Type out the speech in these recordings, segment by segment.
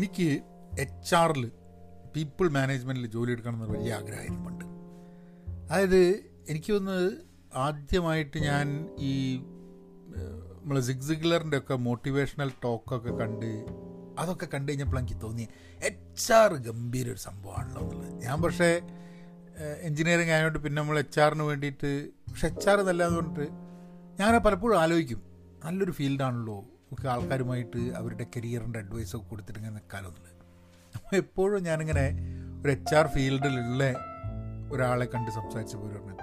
എനിക്ക് എച്ച് ആറിൽ പീപ്പിൾ മാനേജ്മെന്റിൽ ജോലി എടുക്കണം എന്നൊരു വലിയ ആഗ്രഹമായിരുന്നു. പണ്ട് അതായത് എനിക്ക് തോന്നുന്നത് ആദ്യമായിട്ട് ഞാൻ ഈ നമ്മൾ സിഗ്സിഗ്ലറിന്റെ ഒക്കെ മോട്ടിവേഷണൽ ടോക്കൊക്കെ കണ്ട് അതൊക്കെ കണ്ടു കഴിഞ്ഞപ്പോൾ എനിക്ക് തോന്നി എച്ച് ആർ ഗംഭീര ഒരു സംഭവമാണല്ലോ എന്നുള്ളത്. ഞാൻ പക്ഷേ എൻജിനീയറിങ് ആയതുകൊണ്ട് പിന്നെ നമ്മൾ എച്ച് ആറിന് വേണ്ടിയിട്ട് പക്ഷെ എച്ച് ആർ എന്നല്ലാന്ന് പറഞ്ഞിട്ട് ഞാൻ പലപ്പോഴും ആലോചിക്കും നല്ലൊരു ഫീൽഡാണല്ലോ ഒക്കെ ആൾക്കാരുമായിട്ട് അവരുടെ കരിയറിന്റെ അഡ്വൈസൊക്കെ കൊടുത്തിട്ട് ഇങ്ങനെ എന്നുള്ളത് അപ്പോൾ എപ്പോഴും ഞാനിങ്ങനെ ഒരു എച്ച് ആർ ഫീൽഡിലുള്ള ഒരാളെ കണ്ട് സംസാരിച്ചപ്പോൾ പറഞ്ഞു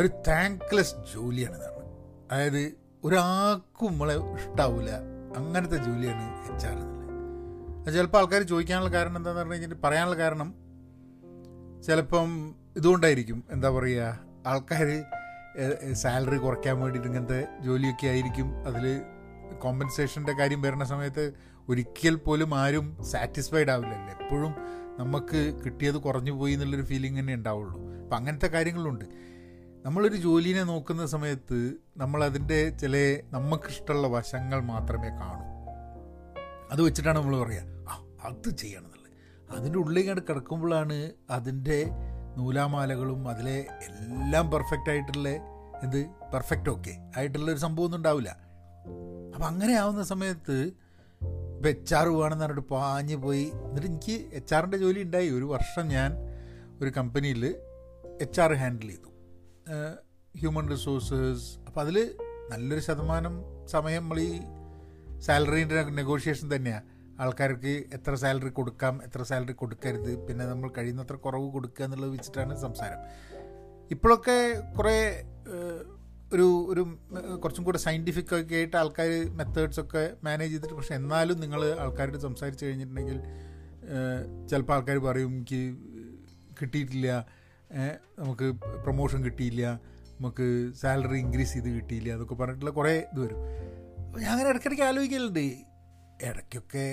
ഒരു താങ്ക്ലെസ് ജോലിയാണ് ഇതാണ് അതായത് ഒരാൾക്കും നമ്മളെ ഇഷ്ടാവില്ല അങ്ങനത്തെ ജോലിയാണ് എച്ച് ആർ എന്നുള്ളത് ചിലപ്പോൾ ആൾക്കാർ ചോദിക്കാനുള്ള കാരണം എന്താണെന്ന് പറഞ്ഞു കഴിഞ്ഞാൽ പറയാനുള്ള കാരണം ചിലപ്പം ഇതുകൊണ്ടായിരിക്കും. എന്താ പറയുക? ആൾക്കാർ സാലറി കുറയ്ക്കാൻ വേണ്ടിയിട്ട് ഇങ്ങനത്തെ ജോലിയൊക്കെ ആയിരിക്കും. അതിൽ കോമ്പൻസേഷന്റെ കാര്യം വരുന്ന സമയത്ത് ഒരിക്കൽ പോലും ആരും സാറ്റിസ്ഫൈഡ് ആവില്ലല്ലോ. എപ്പോഴും നമുക്ക് കിട്ടിയത് കുറഞ്ഞു പോയി എന്നുള്ളൊരു ഫീലിംഗ് തന്നെ ഉണ്ടാവുള്ളൂ. അപ്പം അങ്ങനത്തെ കാര്യങ്ങളുണ്ട്. നമ്മളൊരു ജോലിനെ നോക്കുന്ന സമയത്ത് നമ്മളതിന്റെ ചില നമുക്കിഷ്ടമുള്ള വശങ്ങൾ മാത്രമേ കാണൂ. അത് വെച്ചിട്ടാണ് നമ്മൾ പറയുക ആ അത് ചെയ്യണം എന്നുള്ളത്. അതിന്റെ ഉള്ളിൽ കണ്ട് കിടക്കുമ്പോഴാണ് അതിന്റെ നൂലാമാലകളും അതിലെ എല്ലാം പെർഫെക്റ്റ് ആയിട്ടുള്ള എന്ത് പെർഫെക്റ്റ് ഓക്കെ ആയിട്ടുള്ളൊരു സംഭവമൊന്നും ഉണ്ടാവില്ല. അപ്പം അങ്ങനെ ആവുന്ന സമയത്ത് ഇപ്പം എച്ച് ആർ പോവാണെന്ന് പറഞ്ഞിട്ട് പാഞ്ഞ് പോയി. എന്നിട്ട് എനിക്ക് എച്ച് ആറിന്റെ ജോലി ഉണ്ടായി. ഒരു വർഷം ഞാൻ ഒരു കമ്പനിയിൽ എച്ച് ആർ ഹാൻഡിൽ ചെയ്തു. ഹ്യൂമൻ റിസോഴ്സസ് അപ്പോൾ അതിൽ നല്ലൊരു ശതമാനം സമയം നമ്മൾ ഈ സാലറീന്റെ നെഗോഷിയേഷൻ തന്നെയാണ് ആൾക്കാർക്ക് എത്ര സാലറി കൊടുക്കാം എത്ര സാലറി കൊടുക്കരുത് പിന്നെ നമ്മൾ കഴിയുന്നത്ര കുറവ് കൊടുക്കുക എന്നുള്ളത് വെച്ചിട്ടാണ് സംസാരം. ഇപ്പോഴൊക്കെ കുറേ ഒരു ഒരു കുറച്ചും കൂടെ സയന്റിഫിക് ഒക്കെ ആയിട്ട് ആൾക്കാർ മെത്തേഡ്സ് ഒക്കെ മാനേജ് ചെയ്തിട്ട് പക്ഷെ എന്നാലും നിങ്ങൾ ആൾക്കാരോട് സംസാരിച്ച് കഴിഞ്ഞിട്ടുണ്ടെങ്കിൽ ചിലപ്പോൾ ആൾക്കാർ പറയും എനിക്ക് കിട്ടിയിട്ടില്ല നമുക്ക് പ്രൊമോഷൻ കിട്ടിയില്ല നമുക്ക് സാലറി ഇൻക്രീസ് ചെയ്ത് കിട്ടിയില്ല എന്നൊക്കെ പറഞ്ഞിട്ടുള്ള കുറേ ഇത് വരും. അപ്പോൾ ഞാൻ അങ്ങനെ ഇടയ്ക്കിടയ്ക്ക് ആലോചിക്കലുണ്ട്. ഇടയ്ക്കൊക്കെ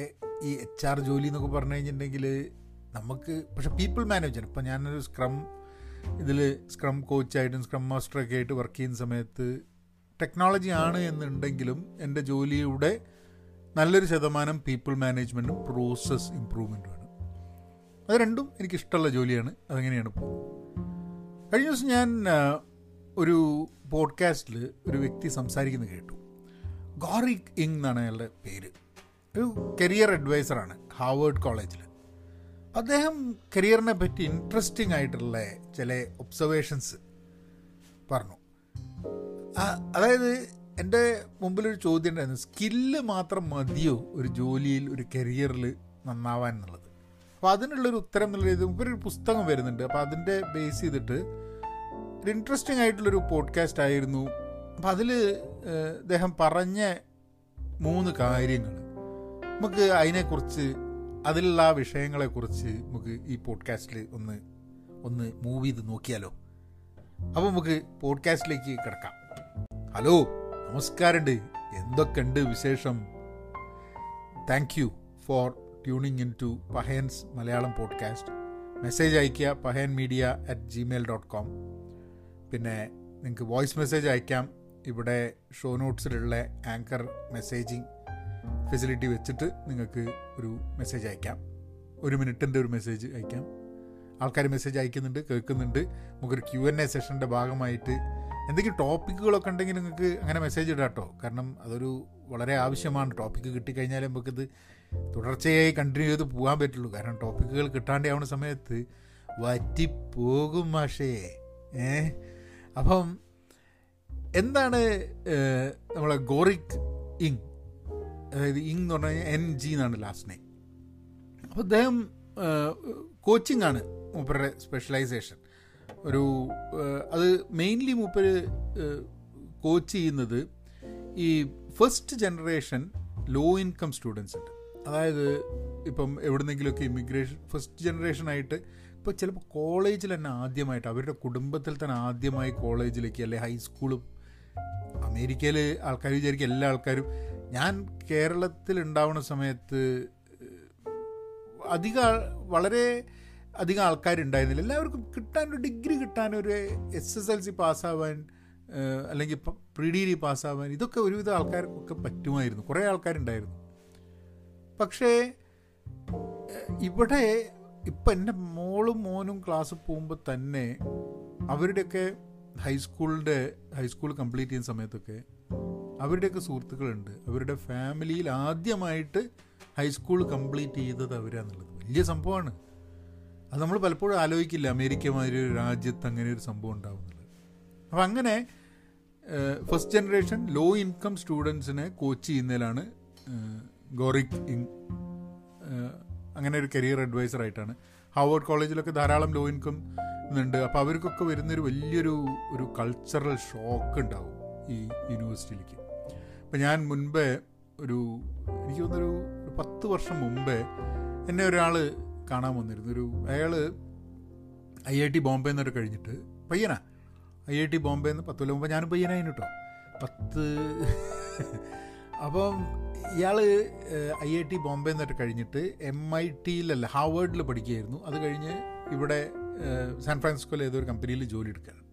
ഈ എച്ച് ആർ ജോലി എന്നൊക്കെ പറഞ്ഞു കഴിഞ്ഞിട്ടുണ്ടെങ്കിൽ നമുക്ക് പക്ഷേ പീപ്പിൾ മാനേജർ ഇപ്പം ഞാനൊരു സ്ക്രം ഇതിൽ സ്ക്രം കോച്ചായിട്ടും സ്ക്രം മാസ്റ്ററൊക്കെ ആയിട്ട് വർക്ക് ചെയ്യുന്ന സമയത്ത് ടെക്നോളജി ആണ് എന്നുണ്ടെങ്കിലും എന്റെ ജോലിയുടെ നല്ലൊരു ശതമാനം പീപ്പിൾ മാനേജ്മെന്റും പ്രോസസ് ഇമ്പ്രൂവ്മെന്റുമാണ് അത് രണ്ടും എനിക്കിഷ്ടമുള്ള ജോലിയാണ്. അതെങ്ങനെയാണ് പോകുന്നത്. കഴിഞ്ഞ ദിവസം ഞാൻ ഒരു പോഡ്കാസ്റ്റിൽ ഒരു വ്യക്തി സംസാരിക്കുന്നത് കേട്ടു. ഗോറിക് ഇങ് എന്നാണ് അയാളുടെ പേര്. ഒരു കരിയർ അഡ്വൈസറാണ് ഹാവേർഡ് കോളേജിൽ അദ്ദേഹം കരിയറിനെ പറ്റി ഇൻട്രസ്റ്റിംഗ് ആയിട്ടുള്ള ചില ഒബ്സർവേഷൻസ് പറഞ്ഞു. അതായത് എന്റെ മുമ്പിലൊരു ചോദ്യം ഉണ്ടായിരുന്നു. സ്കില്ല് മാത്രം മതിയോ ഒരു ജോലിയിൽ ഒരു കരിയറിൽ നന്നാവാൻ എന്നുള്ളത്? അപ്പോൾ അതിനുള്ളൊരു ഉത്തരം എന്നുള്ള ഇത് ഒരു പുസ്തകം വരുന്നുണ്ട്. അപ്പോൾ അതിന്റെ ബേസ് ചെയ്തിട്ട് ഒരു ഇൻട്രസ്റ്റിംഗ് ആയിട്ടുള്ളൊരു പോഡ്കാസ്റ്റ് ആയിരുന്നു. അപ്പം അതിൽ അദ്ദേഹം പറഞ്ഞ മൂന്ന് കാര്യങ്ങൾ. നമുക്ക് അതിനെക്കുറിച്ച് അതിലുള്ള ആ വിഷയങ്ങളെക്കുറിച്ച് നമുക്ക് ഈ പോഡ്കാസ്റ്റിൽ ഒന്ന് ഒന്ന് മൂവ് ചെയ്ത് നോക്കിയാലോ? അപ്പോൾ നമുക്ക് പോഡ്കാസ്റ്റിലേക്ക് കിടക്കാം. ഹലോ നമസ്കാരമുണ്ട്. എന്തൊക്കെയുണ്ട് വിശേഷം? Thank you for tuning in to Pahayan's Malayalam podcast message അയയ്ക്കുക Pahayan media at gmail dot com പിന്നെ നിങ്ങൾക്ക് വോയിസ് മെസ്സേജ് അയക്കാം ഇവിടെ ഷോ നോട്ട്സിലുള്ള ആങ്കർ മെസ്സേജിങ് ഫെസിലിറ്റി വെച്ചിട്ട് നിങ്ങൾക്ക് ഒരു മെസ്സേജ് അയക്കാം ഒരു മിനിറ്റിന്റെ ഒരു മെസ്സേജ് അയക്കാം ആൾക്കാർ മെസ്സേജ് അയക്കുന്നുണ്ട് കേൾക്കുന്നുണ്ട്. നമുക്കൊരു ക്യു എൻ എ സെഷന്റെ ഭാഗമായിട്ട് എന്തെങ്കിലും ടോപ്പിക്കുകളൊക്കെ ഉണ്ടെങ്കിൽ നിങ്ങൾക്ക് അങ്ങനെ മെസ്സേജ് ഇടാം കേട്ടോ കാരണം അതൊരു വളരെ ആവശ്യമാണ്. ടോപ്പിക്ക് കിട്ടിക്കഴിഞ്ഞാലേ നമുക്കിത് തുടർച്ചയായി കണ്ടിന്യൂ ചെയ്ത് പോകാൻ പറ്റുള്ളൂ. കാരണം ടോപ്പിക്കുകൾ കിട്ടാണ്ടാവുന്ന സമയത്ത് വറ്റിപ്പോകും മാഷേ. ഏ? അപ്പം എന്താണ് നമ്മളെ ഗോറിക് ഇങ്? അതായത് ഇങ് എന്ന് പറഞ്ഞു കഴിഞ്ഞാൽ എൻ ജി എന്നാണ് ലാസ്റ്റ് നെയിം അപ്പോൾ അദ്ദേഹം കോച്ചിങ് ആണ്. മൂപ്പരുടെ സ്പെഷ്യലൈസേഷൻ ഒരു അത് മെയിൻലി മൂപ്പര് കോച്ച് ചെയ്യുന്നത് ഈ first generation low income students ഉണ്ട്. അതായത് ഇപ്പം എവിടുന്നെങ്കിലുമൊക്കെ ഇമിഗ്രേഷൻ ഫസ്റ്റ് ജനറേഷൻ ആയിട്ട് ഇപ്പോൾ ചിലപ്പോൾ കോളേജിൽ തന്നെ ആദ്യമായിട്ട് അവരുടെ കുടുംബത്തിൽ തന്നെ ആദ്യമായി കോളേജിലേക്ക് അല്ലെ ഹൈസ്കൂളും അമേരിക്കയിൽ ആൾക്കാർ വിചാരിക്കും എല്ലാ ആൾക്കാരും. ഞാൻ കേരളത്തിൽ ഉണ്ടാവുന്ന സമയത്ത് അധികം വളരെ അധികം ആൾക്കാരുണ്ടായിരുന്നില്ല. എല്ലാവർക്കും കിട്ടാൻ ഒരു ഡിഗ്രി കിട്ടാൻ ഒരു എസ് എസ് എൽ സി പാസ്സാവാൻ അല്ലെങ്കിൽ പ്രീ ഡിഗ്രി പാസ്സാവാൻ ഇതൊക്കെ ഒരുവിധം ആൾക്കാർക്കൊക്കെ പറ്റുമായിരുന്നു. കുറേ ആൾക്കാരുണ്ടായിരുന്നു. പക്ഷേ ഇവിടെ ഇപ്പം എന്റെ മോളും മോനും ക്ലാസ് പോകുമ്പോൾ തന്നെ അവരുടെയൊക്കെ ഹൈസ്കൂളിന്റെ ഹൈസ്കൂൾ കംപ്ലീറ്റ് ചെയ്യുന്ന സമയത്തൊക്കെ അവരുടെയൊക്കെ സുഹൃത്തുക്കളുണ്ട്. അവരുടെ ഫാമിലിയിൽ ആദ്യമായിട്ട് ഹൈസ്കൂൾ കംപ്ലീറ്റ് ചെയ്തത് അവരാന്നുള്ളത്. വലിയ സംഭവമാണ്. അത് നമ്മൾ പലപ്പോഴും ആലോചിക്കില്ല. അമേരിക്ക മാതിരി ഒരു രാജ്യത്ത് അങ്ങനെ ഒരു സംഭവം ഉണ്ടാവുന്നത്. അപ്പം അങ്ങനെ ഫസ്റ്റ് ജനറേഷൻ ലോ ഇൻകം സ്റ്റുഡൻസിനെ കോച്ച് ചെയ്യുന്നതിലാണ് ഗോറിക് അങ്ങനെ ഒരു കരിയർ അഡ്വൈസറായിട്ടാണ് ഹാർവേഡ് കോളേജിലൊക്കെ ധാരാളം ലോ ഇൻകം ഉണ്ട് അപ്പോൾ അവർക്കൊക്കെ വരുന്നൊരു വലിയൊരു ഒരു കൾച്ചറൽ ഷോക്ക് ഉണ്ടാവും ഈ യൂണിവേഴ്സിറ്റിയിലേക്ക് അപ്പം ഞാൻ മുൻപേ ഒരു എനിക്ക് തോന്നുന്നൊരു പത്ത് വർഷം മുമ്പേ എന്നെ ഒരാൾ കാണാൻ വന്നിരുന്നു. ഒരു അയാൾ ഐ ഐ ടി ബോംബെ എന്നൊരു കഴിഞ്ഞിട്ട് പയ്യനാ. ഐ ഐ ടി ബോംബെ എന്ന് പത്ത് കൊല്ലം മുമ്പ് ഞാനും പയ്യനായിരുന്നു കേട്ടോ പത്ത് അപ്പം ഇയാൾ ഐ ഐ ടി ബോംബെ എന്നൊക്കെ കഴിഞ്ഞിട്ട് എം ഐ ടിയിലല്ല ഹാവേർഡിൽ പഠിക്കുകയായിരുന്നു. അത് കഴിഞ്ഞ് ഇവിടെ സാൻ ഫ്രാൻസിസ്കോയിലെ ഏതൊരു കമ്പനിയിൽ ജോലി എടുക്കുകയാണ്.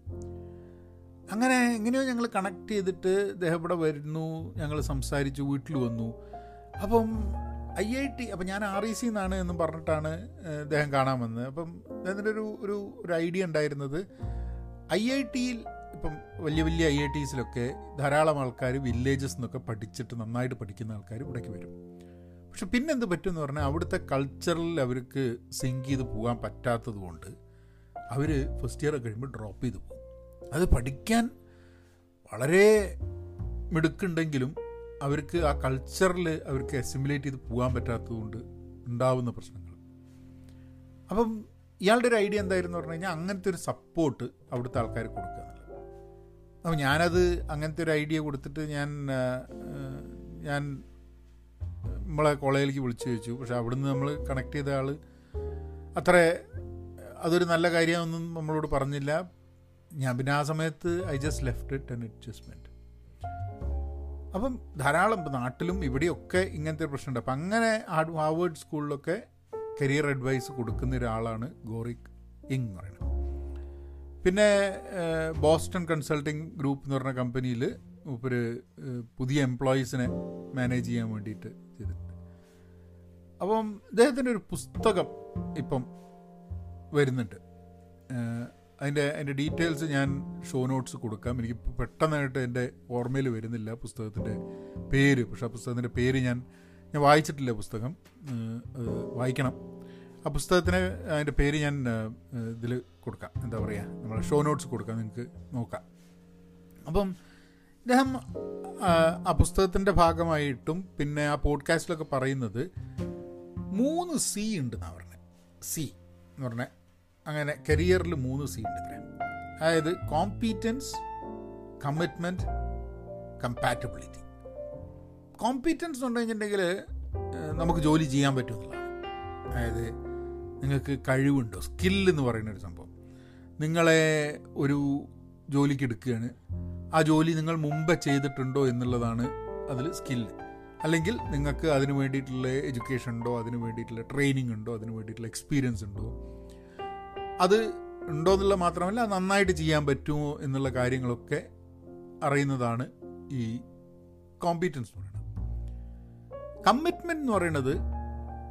അങ്ങനെ എങ്ങനെയോ ഞങ്ങൾ കണക്ട് ചെയ്തിട്ട് ഇവിടെ വരുന്നു ഞങ്ങൾ സംസാരിച്ചു വീട്ടിൽ വന്നു. അപ്പം ഐ ഐ ടി അപ്പം ഞാൻ ആർ ഇ സി എന്നാണ് എന്നും പറഞ്ഞിട്ടാണ് അദ്ദേഹം കാണാൻ വന്നത് അപ്പം അദ്ദേഹത്തിന്റെ ഒരു ഒരു ഒരു ഐഡിയ ഉണ്ടായിരുന്നത് ഐ ഐ ടിയിൽ ഇപ്പം വലിയ വലിയ ഐ ഐ ടീസിലൊക്കെ ധാരാളം ആൾക്കാർ വില്ലേജസ് എന്നൊക്കെ പഠിച്ചിട്ട് നന്നായിട്ട് പഠിക്കുന്ന ആൾക്കാർ ഇവിടേക്ക് വരും. പക്ഷെ പിന്നെന്ത് പറ്റുമെന്ന് പറഞ്ഞാൽ അവിടുത്തെ കൾച്ചറിൽ അവർക്ക് സിങ്ക് ചെയ്ത് പോകാൻ പറ്റാത്തത് കൊണ്ട് അവർ ഫസ്റ്റ് ഇയർ കഴിയുമ്പോൾ ഡ്രോപ്പ് ചെയ്ത് പോകും. അത് പഠിക്കാൻ വളരെ മിടുക്കുണ്ടെങ്കിലും അവർക്ക് ആ കൾച്ചറിൽ അവർക്ക് അസിമുലേറ്റ് ചെയ്ത് പോകാൻ പറ്റാത്തതുകൊണ്ട് ഉണ്ടാവുന്ന പ്രശ്നങ്ങൾ. അപ്പം ഇയാളുടെ ഒരു ഐഡിയ എന്തായിരുന്നു പറഞ്ഞു കഴിഞ്ഞാൽ അങ്ങനത്തെ ഒരു സപ്പോർട്ട് അവിടുത്തെ ആൾക്കാർ കൊടുക്കുക എന്നുള്ളത്. അപ്പം ഞാനത് അങ്ങനത്തെ ഒരു ഐഡിയ കൊടുത്തിട്ട് ഞാൻ ഞാൻ നമ്മളെ കോളേജിലേക്ക് വിളിച്ചു ചോദിച്ചു. പക്ഷെ അവിടുന്ന് നമ്മൾ കണക്ട് ചെയ്ത ആൾ അത്ര അതൊരു നല്ല കാര്യമൊന്നും നമ്മളോട് പറഞ്ഞില്ല. ഞാൻ പിന്നെ ആ സമയത്ത് I just left it and adjustment അപ്പം ധാരാളം നാട്ടിലും ഇവിടെയൊക്കെ ഇങ്ങനത്തെ പ്രശ്നമുണ്ട്. അപ്പം അങ്ങനെ ഹാർവേഡ് സ്കൂളിലൊക്കെ കരിയർ അഡ്വൈസ് കൊടുക്കുന്ന ഒരാളാണ് ഗോറിക് ഇങ് പറയുന്നത്. പിന്നെ ബോസ്റ്റൺ കൺസൾട്ടിങ് ഗ്രൂപ്പ് എന്ന് പറഞ്ഞ കമ്പനിയിൽ ഒരു പുതിയ എംപ്ലോയീസിനെ മാനേജ് ചെയ്യാൻ വേണ്ടിയിട്ട് ചെയ്തിട്ടുണ്ട്. അപ്പം ഇദ്ദേഹത്തിന്റെ ഒരു പുസ്തകം ഇപ്പം വരുന്നുണ്ട്. അതിന്റെ അതിന്റെ ഡീറ്റെയിൽസ് ഞാൻ ഷോ നോട്ട്സ് കൊടുക്കാം. എനിക്ക് പെട്ടെന്നായിട്ട് എന്റെ ഓർമ്മയിൽ വരുന്നില്ല പുസ്തകത്തിന്റെ പേര്. പക്ഷെ ആ പുസ്തകത്തിന്റെ പേര് ഞാൻ ഞാൻ വായിച്ചിട്ടില്ല പുസ്തകം. വായിക്കണം. ആ പുസ്തകത്തിന് അതിന്റെ പേര് ഞാൻ ഇതിൽ കൊടുക്കാം. എന്താ പറയുക നമ്മൾ ഷോ നോട്ട്സ് കൊടുക്കാം. നിങ്ങൾക്ക് നോക്കാം. അപ്പം ഇദ്ദേഹം ആ പുസ്തകത്തിന്റെ ഭാഗമായിട്ടും പിന്നെ ആ പോഡ്കാസ്റ്റിലൊക്കെ പറയുന്നത് മൂന്ന് സി ഉണ്ടെന്നാണ് പറഞ്ഞത് സി എന്ന് പറഞ്ഞാൽ അങ്ങനെ കരിയറിൽ മൂന്ന് സി ഉണ്ട് ഇത്ര. അതായത് കോമ്പീറ്റൻസ് കമ്മിറ്റ്മെന്റ് കമ്പാറ്റബിലിറ്റി കോമ്പീറ്റൻസ് എന്ന് കഴിഞ്ഞിട്ടുണ്ടെങ്കിൽ നമുക്ക് ജോലി ചെയ്യാൻ പറ്റുമെന്നുള്ളതാണ്. അതായത് നിങ്ങൾക്ക് കഴിവുണ്ടോ? സ്കില്ലെന്ന് പറയുന്ന ഒരു സംഭവം. നിങ്ങളെ ഒരു ജോലിക്ക് എടുക്കുകയാണ്. ആ ജോലി നിങ്ങൾ മുമ്പ് ചെയ്തിട്ടുണ്ടോ എന്നുള്ളതാണ് അതിൽ സ്കില്ല് അല്ലെങ്കിൽ നിങ്ങൾക്ക് അതിന് വേണ്ടിയിട്ടുള്ള എഡ്യൂക്കേഷൻ ഉണ്ടോ അതിന് വേണ്ടിയിട്ടുള്ള ട്രെയിനിങ് ഉണ്ടോ അതിന് വേണ്ടിയിട്ടുള്ള എക്സ്പീരിയൻസ് ഉണ്ടോ? അത് ഉണ്ടോ എന്നുള്ള മാത്രമല്ല നന്നായിട്ട് ചെയ്യാൻ പറ്റുമോ എന്നുള്ള കാര്യങ്ങളൊക്കെ അറിയുന്നതാണ് ഈ കോമ്പീറ്റൻസ് എന്ന് പറയുന്നത്. കമ്മിറ്റ്മെന്റ് എന്ന് പറയുന്നത്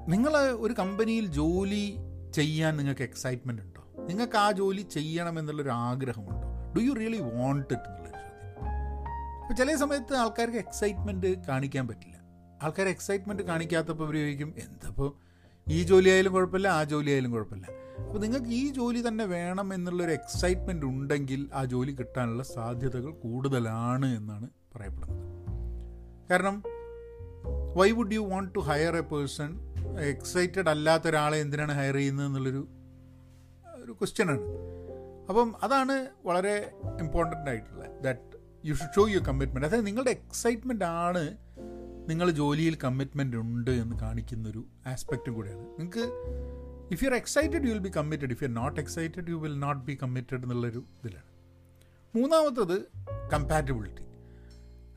നിങ്ങൾ ഒരു കമ്പനിയിൽ ജോലി ചെയ്യാൻ നിങ്ങൾക്ക് എക്സൈറ്റ്മെന്റ് ഉണ്ടോ? നിങ്ങൾക്ക് ആ ജോലി ചെയ്യണം എന്നുള്ളൊരു ആഗ്രഹമുണ്ടോ do you really want it എന്നുള്ളൊരു ചോദ്യം. അപ്പോൾ ചില സമയത്ത് ആൾക്കാർക്ക് എക്സൈറ്റ്മെന്റ് കാണിക്കാൻ പറ്റില്ല. ആൾക്കാർ എക്സൈറ്റ്മെന്റ് കാണിക്കാത്തപ്പോൾ അവർ ചോദിക്കും എന്തപ്പോൾ ഈ ജോലി ആയാലും കുഴപ്പമില്ല ആ ജോലി ആയാലും കുഴപ്പമില്ല. അപ്പോൾ നിങ്ങൾക്ക് ഈ ജോലി തന്നെ വേണം എന്നുള്ളൊരു എക്സൈറ്റ്മെന്റ് ഉണ്ടെങ്കിൽ ആ ജോലി കിട്ടാനുള്ള സാധ്യതകൾ കൂടുതലാണ് എന്നാണ് പറയപ്പെടുന്നത്. കാരണം why would you want to hire a person excited അല്ലാത്ത ഒരാളെ എന്തിനാണ് ഹയർ ചെയ്യുന്നത് എന്നുള്ളൊരു ഒരു ക്വസ്റ്റ്യനാണ് അപ്പം അതാണ് വളരെ ഇമ്പോർട്ടന്റ് ആയിട്ടുള്ളത് that you should show you commitment അതായത് നിങ്ങളുടെ എക്സൈറ്റ്മെന്റ് ആണ് നിങ്ങൾ ജോലിയിൽ കമ്മിറ്റ്മെന്റ് ഉണ്ട് എന്ന് കാണിക്കുന്നൊരു ആസ്പെക്റ്റും കൂടിയാണ്. നിങ്ങൾക്ക് if you are excited you will be committed if you are not excited you will not be committed എന്നുള്ളൊരു ഇതിലാണ്. മൂന്നാമത്തത് കമ്പാറ്റബിലിറ്റി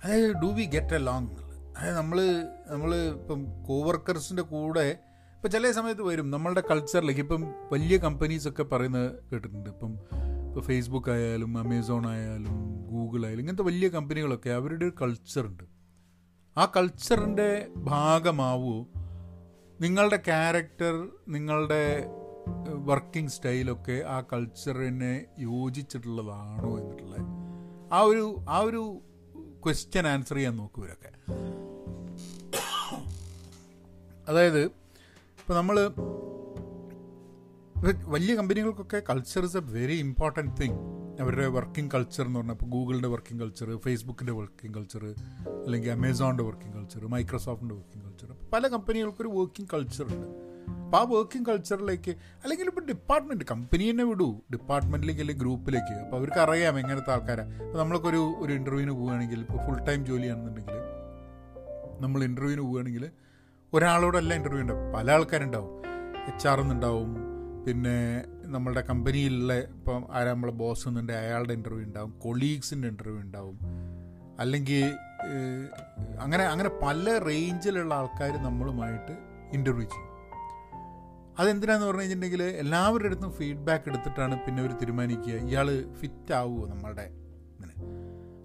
അതായത് do we get along എന്നുള്ളത്. അതായത് നമ്മൾ നമ്മൾ ഇപ്പം കോവർക്കേഴ്സിന്റെ കൂടെ ഇപ്പം ചില സമയത്ത് വരും. നമ്മളുടെ കൾച്ചറിലേക്ക് ഇപ്പം വലിയ കമ്പനീസൊക്കെ പറയുന്നത് കേട്ടിട്ടുണ്ട്. ഇപ്പം ഇപ്പോൾ ഫേസ്ബുക്ക് ആയാലും അമേസോൺ ആയാലും ഗൂഗിൾ ആയാലും ഇങ്ങനത്തെ വലിയ കമ്പനികളൊക്കെ അവരുടെ ഒരു കൾച്ചറുണ്ട് ആ കൾച്ചറിന്റെ ഭാഗമാവുമോ നിങ്ങളുടെ ക്യാരക്ടർ നിങ്ങളുടെ വർക്കിംഗ് സ്റ്റൈലൊക്കെ ആ കൾച്ചറിനെ യോജിച്ചിട്ടുള്ളതാണോ എന്നിട്ടുള്ള ആ ഒരു ആ ഒരു ക്വസ്റ്റ്യൻ ആൻസർ ചെയ്യാൻ നോക്കും ഇവരൊക്കെ. അതായത് ഇപ്പോൾ നമ്മൾ വലിയ കമ്പനികൾക്കൊക്കെ culture is a very important thing അവരുടെ വർക്കിംഗ് കൾച്ചർ എന്ന് പറഞ്ഞാൽ ഇപ്പോൾ ഗൂഗിളിന്റെ വർക്കിംഗ് കൾച്ചർ ഫേസ്ബുക്കിന്റെ വർക്കിംഗ് കൾച്ചർ അല്ലെങ്കിൽ അമേസോണിന്റെ വർക്കിംഗ് കൾച്ചർ മൈക്രോസോഫ്റ്റിന്റെ വർക്കിംഗ് കൾച്ചർ പല കമ്പനികൾക്കൊരു വർക്കിംഗ് കൾച്ചർ ഉണ്ട്. അപ്പോൾ ആ വർക്കിംഗ് കൾച്ചറിലേക്ക് അല്ലെങ്കിൽ ഇപ്പോൾ ഡിപ്പാർട്ട്മെന്റ് കമ്പനി തന്നെ വിടൂ. ഡിപ്പാർട്ട്മെന്റിലേക്ക് അല്ലെങ്കിൽ ഗ്രൂപ്പിലേക്ക്. അപ്പോൾ അവർക്ക് അറിയാം എങ്ങനത്തെ ആൾക്കാരാണ് അപ്പോൾ നമ്മളൊക്കെ ഒരു ഇന്റർവ്യൂവിന് പോവുകയാണെങ്കിൽ ഇപ്പോൾ ഫുൾ ടൈം ജോലിയാണെന്നുണ്ടെങ്കിൽ നമ്മൾ ഇന്റർവ്യൂവിന് പോവുകയാണെങ്കിൽ ഒരാളോടല്ല ഇന്റർവ്യൂ ഉണ്ടാവും പല ആൾക്കാരുണ്ടാവും. എച്ച് ആർ എന്നുണ്ടാവും പിന്നെ നമ്മളുടെ കമ്പനിയിലുള്ള ഇപ്പം ആരാ നമ്മളെ ബോസ് എന്നുണ്ട് അയാളുടെ ഇന്റർവ്യൂ ഉണ്ടാവും കൊളീഗ്സിന്റെ ഇന്റർവ്യൂ ഉണ്ടാവും അല്ലെങ്കിൽ അങ്ങനെ അങ്ങനെ പല റേഞ്ചിലുള്ള ആൾക്കാർ നമ്മളുമായിട്ട് ഇന്റർവ്യൂ ചെയ്യും. അതെന്തിനാന്ന് പറഞ്ഞു കഴിഞ്ഞിട്ടുണ്ടെങ്കിൽ എല്ലാവരുടെ അടുത്തും ഫീഡ്ബാക്ക് എടുത്തിട്ടാണ് പിന്നെ അവർ തീരുമാനിക്കുക ഇയാൾ ഫിറ്റ് ആവുമോ നമ്മളുടെ ഇങ്ങനെ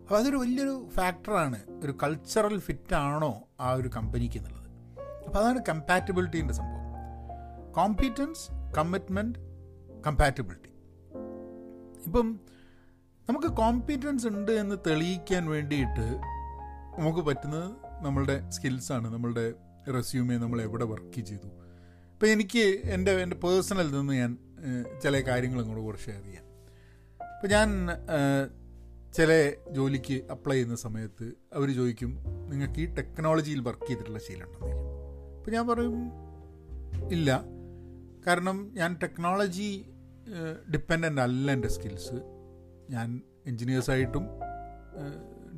അപ്പോൾ അതൊരു വലിയൊരു ഫാക്ടറാണ് ഒരു കൾച്ചറൽ ഫിറ്റ് ആണോ ആ ഒരു കമ്പനിക്ക് എന്നുള്ളത്. അപ്പോൾ അതാണ് കമ്പാറ്റബിലിറ്റീന്റെ സംഭവം. കോമ്പീറ്റൻസ് കമ്മിറ്റ്മെന്റ് കമ്പാറ്റബിലിറ്റി ഇപ്പം നമുക്ക് കോമ്പീറ്റൻസ് ഉണ്ട് എന്ന് തെളിയിക്കാൻ വേണ്ടിയിട്ട് നമുക്ക് പറ്റുന്നത് നമ്മളുടെ സ്കിൽസാണ് നമ്മളുടെ റെസ്യൂമേ നമ്മൾ എവിടെ വർക്ക് ചെയ്തു. ഇപ്പം എനിക്ക് എന്റെ എന്റെ പേഴ്സണൽ നിന്ന് ഞാൻ ചില കാര്യങ്ങൾ ഇങ്ങോട്ട് കുറച്ച് ഷെയർ ചെയ്യാം. ഇപ്പം ഞാൻ ചില ജോലിക്ക് അപ്ലൈ ചെയ്യുന്ന സമയത്ത് അവർ ചോദിക്കും നിങ്ങൾക്ക് ഈ ടെക്നോളജിയിൽ വർക്ക് ചെയ്തിട്ടുള്ള ശീലമുണ്ടെന്ന് അപ്പോൾ ഞാൻ പറയും ഇല്ല. കാരണം ഞാൻ ടെക്നോളജി ഡിപ്പെൻഡന്റ് അല്ല എന്റെ സ്കിൽസ് ഞാൻ എൻജിനീയേഴ്സായിട്ടും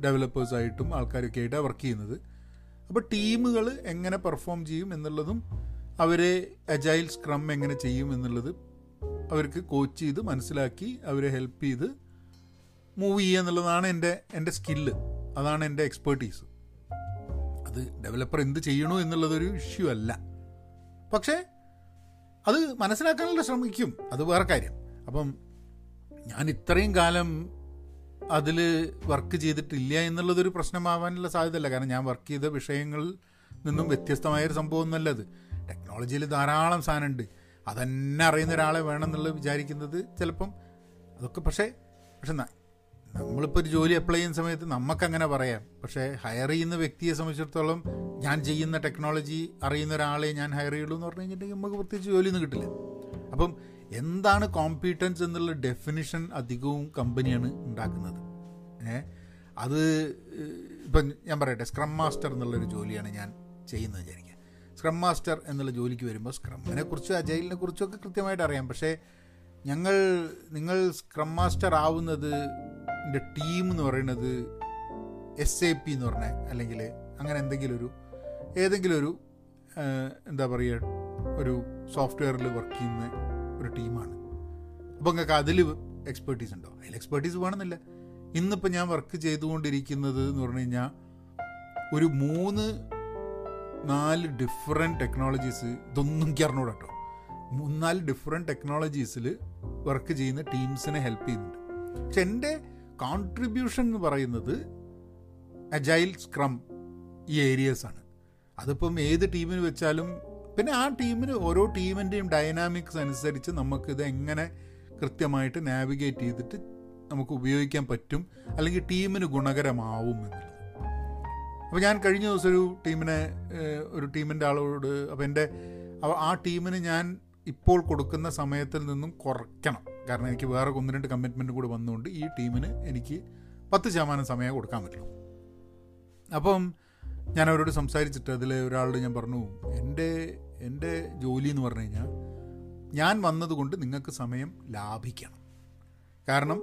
ഡെവലപ്പേഴ്സായിട്ടും ആൾക്കാരൊക്കെ ആയിട്ടാണ് വർക്ക് ചെയ്യുന്നത്. അപ്പോൾ ടീമുകൾ എങ്ങനെ പെർഫോം ചെയ്യും എന്നുള്ളതും അവരെ അജൈൽ സ്ക്രം എങ്ങനെ ചെയ്യും എന്നുള്ളത് അവർക്ക് കോച്ച് ചെയ്ത് മനസ്സിലാക്കി അവരെ ഹെൽപ്പ് ചെയ്ത് മൂവ് ചെയ്യുക എന്നുള്ളതാണ് എന്റെ എന്റെ സ്കില്ല് അതാണ് എന്റെ എക്സ്പേർട്ടീസ് അത് ഡെവലപ്പർ എന്ത് ചെയ്യണോ എന്നുള്ളതൊരു ഇഷ്യൂ അല്ല. പക്ഷേ അത് മനസ്സിലാക്കാനുള്ള ശ്രമിക്കും. അത് വേറെ കാര്യം. അപ്പം ഞാൻ ഇത്രയും കാലം അതിൽ വർക്ക് ചെയ്തിട്ടില്ല എന്നുള്ളതൊരു പ്രശ്നമാവാനുള്ള സാധ്യതയല്ല. കാരണം ഞാൻ വർക്ക് ചെയ്ത വിഷയങ്ങളിൽ നിന്നും വ്യത്യസ്തമായൊരു സംഭവം ഒന്നല്ല അത്. ടെക്നോളജിയിൽ ധാരാളം സാധനമുണ്ട്. അതന്നെ അറിയുന്ന ഒരാളെ വേണമെന്നുള്ളത് വിചാരിക്കുന്നത് ചിലപ്പം അതൊക്കെ പക്ഷേ പക്ഷെ നമ്മളിപ്പോൾ ഒരു ജോലി അപ്ലൈ ചെയ്യുന്ന സമയത്ത് നമുക്കങ്ങനെ പറയാം. പക്ഷേ ഹയർ ചെയ്യുന്ന വ്യക്തിയെ സംബന്ധിച്ചിടത്തോളം ഞാൻ ചെയ്യുന്ന ടെക്നോളജി അറിയുന്ന ഒരാളെ ഞാൻ ഹയർ ചെയ്യുള്ളൂ എന്ന് പറഞ്ഞു കഴിഞ്ഞിട്ടുണ്ടെങ്കിൽ നമുക്ക് പ്രത്യേകിച്ച് ജോലിയൊന്നും കിട്ടില്ല. അപ്പം എന്താണ് കോമ്പീറ്റൻസ് എന്നുള്ള ഡെഫിനിഷൻ അധികവും കമ്പനിയാണ് ഉണ്ടാക്കുന്നത്. ഏ? അത് ഇപ്പം ഞാൻ പറയട്ടെ സ്ക്രം മാസ്റ്റർ എന്നുള്ളൊരു ജോലിയാണ് ഞാൻ ചെയ്യുന്നത് വിചാരിക്കുക. സ്ക്രം മാസ്റ്റർ എന്നുള്ള ജോലിക്ക് വരുമ്പോൾ സ്ക്രമ്മിനെ കുറിച്ച് അജൈലിനെ കുറിച്ചൊക്കെ കൃത്യമായിട്ട് അറിയാം. പക്ഷേ ഞങ്ങൾ നിങ്ങൾ സ്ക്രം മാസ്റ്റർ ആവുന്നത് എന്റെ ടീം എന്ന് പറയുന്നത് എസ് എ പി എന്ന് പറഞ്ഞ അല്ലെങ്കിൽ അങ്ങനെ എന്തെങ്കിലും ഒരു ഏതെങ്കിലും ഒരു എന്താ പറയുക ഒരു സോഫ്റ്റ്വെയറിൽ വർക്ക് ചെയ്യുന്ന ഒരു ടീമാണ്. അപ്പോൾ നിങ്ങൾക്ക് അതിൽ എക്സ്പേർട്ടീസ് ഉണ്ടോ? അതിൽ എക്സ്പേർട്ടീസ് വേണമെന്നില്ല. ഇന്നിപ്പോൾ ഞാൻ വർക്ക് ചെയ്തുകൊണ്ടിരിക്കുന്നത് എന്ന് പറഞ്ഞു കഴിഞ്ഞാൽ ഒരു മൂന്ന് നാല് ഡിഫറെന്റ് ടെക്നോളജീസ് ഇതൊന്നും എനിക്ക് കേട്ടോ മൂന്നാൽ ഡിഫറെന്റ് ടെക്നോളജീസിൽ വർക്ക് ചെയ്യുന്ന ടീംസിനെ ഹെൽപ്പ് ചെയ്യുന്നുണ്ട്. പക്ഷെ എന്റെ കോൺട്രിബ്യൂഷൻ എന്ന് പറയുന്നത് അജൈൽ സ്ക്രം ഈ ഏരിയസാണ് അതിപ്പം ഏത് ടീമിന് വെച്ചാലും പിന്നെ ആ ടീമിന് ഓരോ ടീമിന്റെയും ഡൈനാമിക്സ് അനുസരിച്ച് നമുക്കിത് എങ്ങനെ കൃത്യമായിട്ട് നാവിഗേറ്റ് ചെയ്തിട്ട് നമുക്ക് ഉപയോഗിക്കാൻ പറ്റും അല്ലെങ്കിൽ ടീമിന് ഗുണകരമാവും എന്നുള്ളത്. അപ്പോൾ ഞാൻ കഴിഞ്ഞ ദിവസം ഒരു ടീമിനെ ഒരു ടീമിന്റെ ആളോട് അപ്പോൾ എന്റെ ആ ടീമിന് ഞാൻ ഇപ്പോൾ കൊടുക്കുന്ന സമയത്തിൽ നിന്നും കുറയ്ക്കണം. കാരണം എനിക്ക് വേറെ ഒന്ന് രണ്ട് കമ്മിറ്റ്മെന്റ് കൂടി വന്നുകൊണ്ട് ഈ ടീമിന് എനിക്ക് പത്ത് ശതമാനം സമയം കൊടുക്കാൻ പറ്റുള്ളൂ അപ്പം ഞാൻ അവരോട് സംസാരിച്ചിട്ട് അതിൽ ഒരാളോട് ഞാൻ പറഞ്ഞു എന്റെ എന്റെ ജോലി എന്ന് പറഞ്ഞു കഴിഞ്ഞാൽ ഞാൻ വന്നതുകൊണ്ട് നിങ്ങൾക്ക് സമയം ലാഭിക്കണം. കാരണം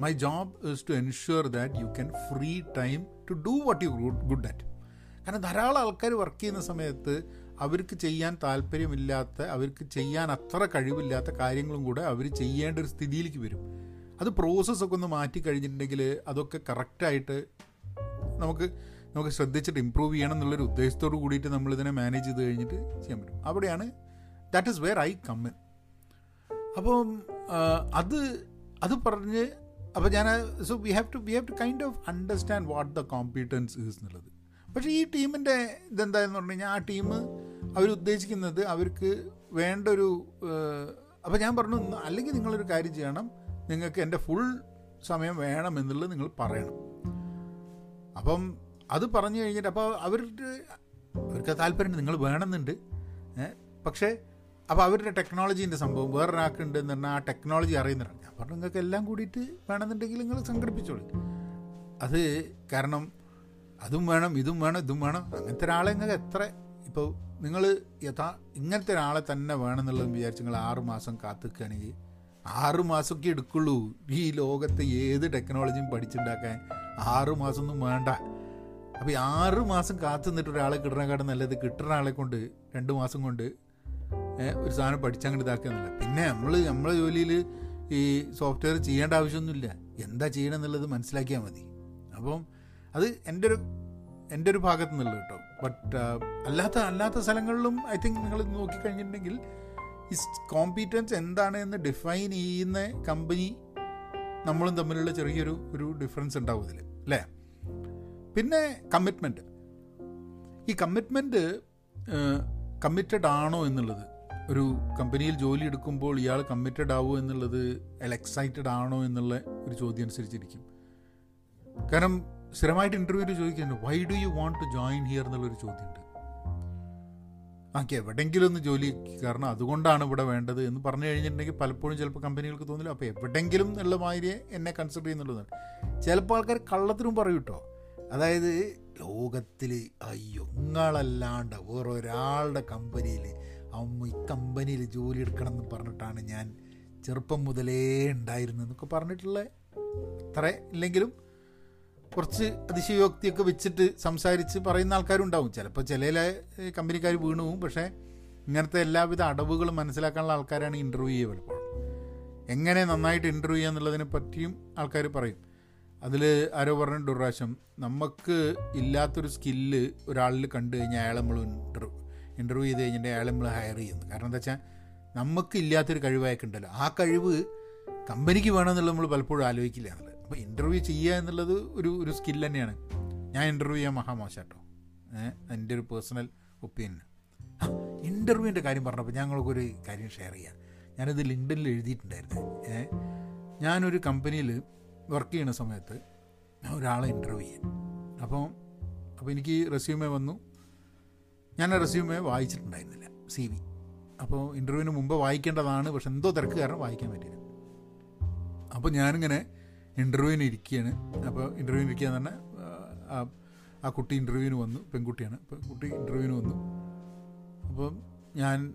my job is to ensure that you can free time to do what you good at കാരണം ധാരാളം ആൾക്കാർ വർക്ക് ചെയ്യുന്ന സമയത്ത് അവർക്ക് ചെയ്യാൻ താല്പര്യമില്ലാത്ത അവർക്ക് ചെയ്യാൻ അത്ര കഴിവില്ലാത്ത കാര്യങ്ങളും കൂടെ അവർ ചെയ്യേണ്ട ഒരു സ്ഥിതിയിലേക്ക് വരും. അത് പ്രോസസ്സൊക്കെ ഒന്ന് മാറ്റി കഴിഞ്ഞിട്ടുണ്ടെങ്കിൽ അതൊക്കെ കറക്റ്റായിട്ട് നമുക്ക് നമുക്ക് ശ്രദ്ധിച്ചിട്ട് ഇമ്പ്രൂവ് ചെയ്യണം എന്നുള്ളൊരു ഉദ്ദേശത്തോട് കൂടിയിട്ട് നമ്മളിതിനെ മാനേജ് ചെയ്ത് കഴിഞ്ഞിട്ട് ചെയ്യാൻ പറ്റും. അവിടെയാണ് that is where I come in അപ്പം അത് അത് പറഞ്ഞ് അപ്പോൾ ഞാൻ so we have to we have to kind of understand what the competence is എന്നുള്ളത്. പക്ഷേ ഈ ടീമിന്റെ ഇതെന്തായെന്ന് പറഞ്ഞു കഴിഞ്ഞാൽ ആ ടീം അവരുദ്ദേശിക്കുന്നത് അവർക്ക് വേണ്ട ഒരു അപ്പോൾ ഞാൻ പറഞ്ഞു അല്ലെങ്കിൽ നിങ്ങളൊരു കാര്യം ചെയ്യണം. നിങ്ങൾക്ക് എന്റെ ഫുൾ സമയം വേണം എന്നുള്ളത് നിങ്ങൾ പറയണം. അപ്പം അത് പറഞ്ഞു കഴിഞ്ഞിട്ട് അപ്പോൾ അവരുടെ അവർക്ക് താല്പര്യമുണ്ട് നിങ്ങൾ വേണമെന്നുണ്ട്. പക്ഷേ അപ്പോൾ അവരുടെ ടെക്നോളജീന്റെ സംഭവം വേറൊരാൾക്കുണ്ട് എന്ന് പറഞ്ഞാൽ ആ ടെക്നോളജി അറിയുന്നുണ്ട് ഞാൻ പറഞ്ഞു നിങ്ങൾക്ക് എല്ലാം കൂടിയിട്ട് വേണമെന്നുണ്ടെങ്കിൽ നിങ്ങൾ സംഘടിപ്പിച്ചോളൂ. അത് കാരണം അതും വേണം ഇതും വേണം ഇതും വേണം. അങ്ങനത്തെ ഒരാളെ നിങ്ങൾക്ക് എത്ര ഇപ്പോൾ നിങ്ങൾ യഥാ ഇങ്ങനത്തെ ഒരാളെ തന്നെ വേണമെന്നുള്ളത് വിചാരിച്ച് നിങ്ങൾ ആറുമാസം കാത്തുക്കുകയാണെങ്കിൽ ആറ് മാസമൊക്കെ എടുക്കുള്ളൂ. ഈ ലോകത്തെ ഏത് ടെക്നോളജിയും പഠിച്ചുണ്ടാക്കാൻ ആറുമാസം മാസമൊന്നും വേണ്ട. അപ്പോൾ ഈ ആറുമാസം കാത്തു നിന്നിട്ട് ഒരാളെ കിട്ടണക്കാട് നല്ലത് കിട്ടുന്ന ആളെ കൊണ്ട് രണ്ട് മാസം കൊണ്ട് ഒരു സാധനം പഠിച്ചങ്ങോട്ട് ഇതാക്കുന്നില്ല പിന്നെ നമ്മൾ നമ്മളെ ജോലിയിൽ ഈ സോഫ്റ്റ്വെയർ ചെയ്യേണ്ട ആവശ്യമൊന്നുമില്ല. എന്താ ചെയ്യണമെന്നുള്ളത് മനസ്സിലാക്കിയാൽ മതി. അപ്പം അത് എന്റെ ഒരു എന്റെ ഒരു ഭാഗത്തു നിന്നുള്ളത് കേട്ടോ ബട്ട് അല്ലാത്ത അല്ലാത്ത സ്ഥലങ്ങളിലും ഐ തിങ്ക് നിങ്ങൾ നോക്കിക്കഴിഞ്ഞിട്ടുണ്ടെങ്കിൽ ഈ കോമ്പീറ്റൻസ് എന്താണ് എന്ന് ഡിഫൈൻ ചെയ്യുന്ന കമ്പനി നമ്മളും തമ്മിലുള്ള ചെറിയൊരു ഒരു ഡിഫറൻസ് ഉണ്ടാവും ഇതിൽ അല്ലേ? പിന്നെ കമ്മിറ്റ്മെന്റ് ഈ കമ്മിറ്റ്മെന്റ് കമ്മിറ്റഡ് ആണോ എന്നുള്ളത് ഒരു കമ്പനിയിൽ ജോലി എടുക്കുമ്പോൾ ഇയാൾ കമ്മിറ്റഡ് ആവുമോ എന്നുള്ളത് അയാൾ എക്സൈറ്റഡ് ആണോ എന്നുള്ള ഒരു ചോദ്യം അനുസരിച്ചിരിക്കും. കാരണം സ്ഥിരമായിട്ട് ഇന്റർവ്യൂവിൽ ചോദിക്കുന്നുണ്ട് why do you want to join here എന്നുള്ളൊരു ചോദ്യമുണ്ട്. ആക്കി എവിടെങ്കിലും ഒന്ന് ജോലി കാരണം അതുകൊണ്ടാണ് ഇവിടെ വേണ്ടത് എന്ന് പറഞ്ഞു കഴിഞ്ഞിട്ടുണ്ടെങ്കിൽ പലപ്പോഴും ചിലപ്പോൾ കമ്പനികൾക്ക് തോന്നില്ല. അപ്പോൾ എവിടെങ്കിലും എന്നുള്ള മാതിരി എന്നെ കൺസിഡർ ചെയ്യുന്നുള്ളതാണ് ചിലപ്പോൾ ആൾക്കാർ കള്ളത്തിനും പറയും കേട്ടോ. അതായത് ലോകത്തിൽ അയ്യോ നിങ്ങളല്ലാണ്ട് വേറൊരാളുടെ കമ്പനിയിൽ അമ്മ ഈ കമ്പനിയിൽ ജോലി എടുക്കണം എന്ന് പറഞ്ഞിട്ടാണ് ഞാൻ ചെറുപ്പം മുതലേ ഉണ്ടായിരുന്നതെന്നൊക്കെ പറഞ്ഞിട്ടുള്ള അത്ര ഇല്ലെങ്കിലും കുറച്ച് അതിശയോക്തിയൊക്കെ വെച്ചിട്ട് സംസാരിച്ച് പറയുന്ന ആൾക്കാരും ഉണ്ടാവും ചിലപ്പോൾ ചില കമ്പനിക്കാർ വീണു പോവും. പക്ഷേ ഇങ്ങനത്തെ എല്ലാവിധ അടവുകളും മനസ്സിലാക്കാനുള്ള ആൾക്കാരാണ് ഇന്റർവ്യൂ ചെയ്യുക പലപ്പോഴും. എങ്ങനെ നന്നായിട്ട് ഇന്റർവ്യൂ ചെയ്യുക എന്നുള്ളതിനെ പറ്റിയും ആൾക്കാർ പറയും. അതിൽ ആരോ പറഞ്ഞിട്ട് ഒരു നമുക്ക് ഇല്ലാത്തൊരു സ്കില്ല് ഒരാളിൽ കണ്ടു കഴിഞ്ഞാൽ അയാളെ നമ്മൾ ഇന്റർവ്യൂ ഇന്റർവ്യൂ ചെയ്ത് കഴിഞ്ഞിട്ട് അയാളെ നമ്മൾ ഹയർ ചെയ്യുന്നു. കാരണം എന്താ വെച്ചാൽ നമുക്ക് ഇല്ലാത്തൊരു കഴിവായൊക്കെ ഉണ്ടല്ലോ. ആ കഴിവ് കമ്പനിക്ക് വേണമെന്നുള്ളത് നമ്മൾ പലപ്പോഴും ആലോചിക്കില്ല. എന്നുള്ളത് അപ്പോൾ ഇന്റർവ്യൂ ചെയ്യുക എന്നുള്ളത് ഒരു ഒരു സ്കിൽ തന്നെയാണ്. ഞാൻ ഇന്റർവ്യൂ ചെയ്യാൻ മഹാമോശം കേട്ടോ എന്റെ ഒരു പേഴ്സണൽ ഒപ്പീനിയൻ ഇന്റർവ്യൂവിന്റെ കാര്യം പറഞ്ഞപ്പോൾ ഞങ്ങൾക്കൊരു കാര്യം ഷെയർ ചെയ്യാം. ഞാനിത് ലിങ്ക്ഡിനിൽ എഴുതിയിട്ടുണ്ടായിരുന്നു. ഞാനൊരു കമ്പനിയിൽ വർക്ക് ചെയ്യുന്ന സമയത്ത് ഞാൻ ഒരാളെ ഇന്റർവ്യൂ ചെയ്യാം അപ്പോൾ അപ്പോൾ എനിക്ക് റെസ്യൂമേ വന്നു. ഞാൻ ആ റെസ്യൂമേ വായിച്ചിട്ടുണ്ടായിരുന്നില്ല സി വി അപ്പോൾ ഇന്റർവ്യൂവിന് മുമ്പ് വായിക്കേണ്ടതാണ് പക്ഷെ എന്തോ തിരക്ക് കാരണം വായിക്കാൻ പറ്റിയില്ല. അപ്പോൾ ഞാനിങ്ങനെ ഇന്റർവ്യൂവിന് ഇരിക്കുകയാണ്. അപ്പോൾ ഇന്റർവ്യൂവിന് ഇരിക്കുക തന്നെ ആ കുട്ടി ഇന്റർവ്യൂവിന് വന്നു പെൺകുട്ടിയാണ്. അപ്പോൾ കുട്ടി ഇന്റർവ്യൂവിന് വന്നു. അപ്പം ഞാൻ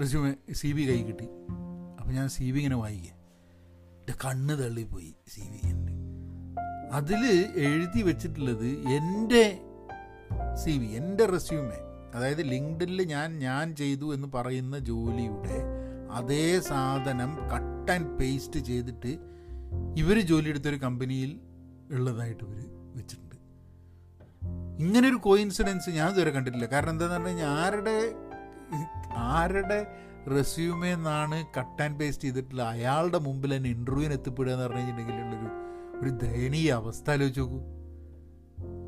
റെസ്യൂമെ സി വി കൈ കിട്ടി. അപ്പോൾ ഞാൻ സി വി ഇങ്ങനെ വായിക്കുക. എന്റെ കണ്ണ് തള്ളിപ്പോയി സി വി അതിൽ എഴുതി വെച്ചിട്ടുള്ളത് എന്റെ സി വി എന്റെ റെസ്യൂമെ അതായത് ലിങ്ക്ഡിൽ ഞാൻ ഞാൻ ചെയ്തു എന്ന് പറയുന്ന ജോലിയുടെ അതേ സാധനം കട്ട് ആൻഡ് പേസ്റ്റ് ചെയ്തിട്ട് ഇവർ ജോലി എടുത്തൊരു കമ്പനിയിൽ ഉള്ളതായിട്ട് ഇവർ വെച്ചിട്ടുണ്ട്. ഇങ്ങനൊരു കോയിൻസിഡൻസ് ഞാൻ ഇതുവരെ കണ്ടിട്ടില്ല. കാരണം എന്താണെന്ന് പറഞ്ഞു കഴിഞ്ഞാൽ ആരുടെ ആരുടെ റെസ്യൂമേ കട്ട് ആൻഡ് പേസ്റ്റ് ചെയ്തിട്ടുള്ള അയാളുടെ മുമ്പിൽ തന്നെ ഇന്റർവ്യൂവിന് എത്തിപ്പെടുക എന്ന് പറഞ്ഞു കഴിഞ്ഞിട്ടുണ്ടെങ്കിലുള്ളൊരു ഒരു ദയനീയ അവസ്ഥ ആലോചിച്ച് നോക്കൂ.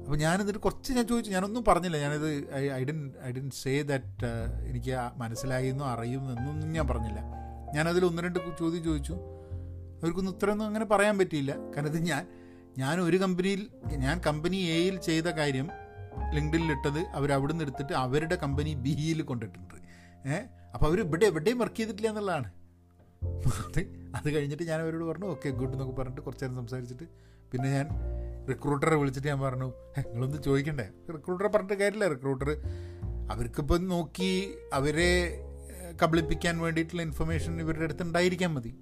അപ്പോൾ ഞാനിതിട്ട് കുറച്ച് ഞാൻ ചോദിച്ചു. ഞാനൊന്നും പറഞ്ഞില്ല. ഞാനിത് I I don't I don't say that എനിക്ക് മനസ്സിലായി എന്നോ എന്നൊന്നും ഞാൻ പറഞ്ഞില്ല. ഞാനതിൽ ഒന്ന് രണ്ട് ചോദ്യം ചോദിച്ചു. അവർക്കൊന്നും ഉത്തരമൊന്നും അങ്ങനെ പറയാൻ പറ്റിയില്ല. കാരണം ഇത് ഞാൻ ഞാൻ ഒരു കമ്പനിയിൽ ഞാൻ കമ്പനി എയിൽ ചെയ്ത കാര്യം ലിങ്ക്ഡിൽ ഇട്ടത് അവർ അവിടെ നിന്ന് എടുത്തിട്ട് അവരുടെ കമ്പനി ബിയിൽ കൊണ്ടിട്ടുണ്ട്. ഏഹ് അപ്പോൾ അവർ ഇവിടെ എവിടെയും വർക്ക് ചെയ്തിട്ടില്ല എന്നുള്ളതാണ്. അത് അത് കഴിഞ്ഞിട്ട് ഞാൻ അവരോട് പറഞ്ഞു ഓക്കെ ഗുഡ് എന്നൊക്കെ പറഞ്ഞിട്ട് കുറച്ച് നേരം സംസാരിച്ചിട്ട് പിന്നെ ഞാൻ റിക്രൂട്ടറെ വിളിച്ചിട്ട് ഞാൻ പറഞ്ഞു നിങ്ങളൊന്ന് ചോദിക്കണ്ടേ? റിക്രൂട്ടറെ പറഞ്ഞിട്ട് കാര്യമില്ല. റിക്രൂട്ടർ അവർക്കിപ്പം നോക്കി അവരെ കബളിപ്പിക്കാൻ വേണ്ടിയിട്ടുള്ള ഇൻഫർമേഷൻ ഇവരുടെ അടുത്ത് ഉണ്ടായിരിക്കാൻ മതി.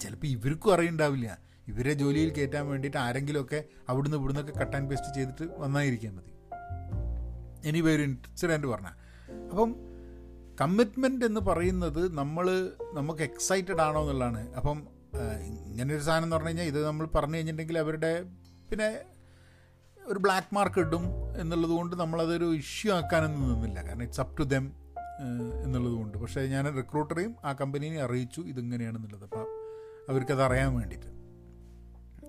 ചിലപ്പോൾ ഇവർക്കും അറിയുണ്ടാവില്ല. ഇവരെ ജോലിയിൽ കയറ്റാൻ വേണ്ടിയിട്ട് ആരെങ്കിലുമൊക്കെ അവിടുന്ന് ഇവിടുന്നൊക്കെ കട്ട് ആൻഡ് പേസ്റ്റ് ചെയ്തിട്ട് വന്നായിരിക്കാൻ മതി. ഇനി വേറെ ഇൻസിഡന്റ് പറഞ്ഞാൽ അപ്പം കമ്മിറ്റ്മെന്റ് എന്ന് പറയുന്നത് നമ്മൾ നമുക്ക് എക്സൈറ്റഡ് ആണോ എന്നുള്ളതാണ്. അപ്പം ഇങ്ങനൊരു സാധനം എന്ന് പറഞ്ഞു കഴിഞ്ഞാൽ ഇത് നമ്മൾ പറഞ്ഞു കഴിഞ്ഞിട്ടുണ്ടെങ്കിൽ അവരുടെ പിന്നെ ഒരു ബ്ലാക്ക് മാർക്ക് ഇടും എന്നുള്ളത് കൊണ്ട് നമ്മളതൊരു ഇഷ്യൂ ആക്കാനൊന്നും നിന്നില്ല. കാരണം ഇറ്റ്സ് അപ് ടു ദം എന്നുള്ളത് കൊണ്ട്. പക്ഷേ ഞാൻ റിക്രൂട്ടറെയും ആ കമ്പനീനെ അറിയിച്ചു ഇതിങ്ങനെയാണെന്നുള്ളത്. അപ്പം അവർക്കത് അറിയാൻ വേണ്ടിയിട്ട്.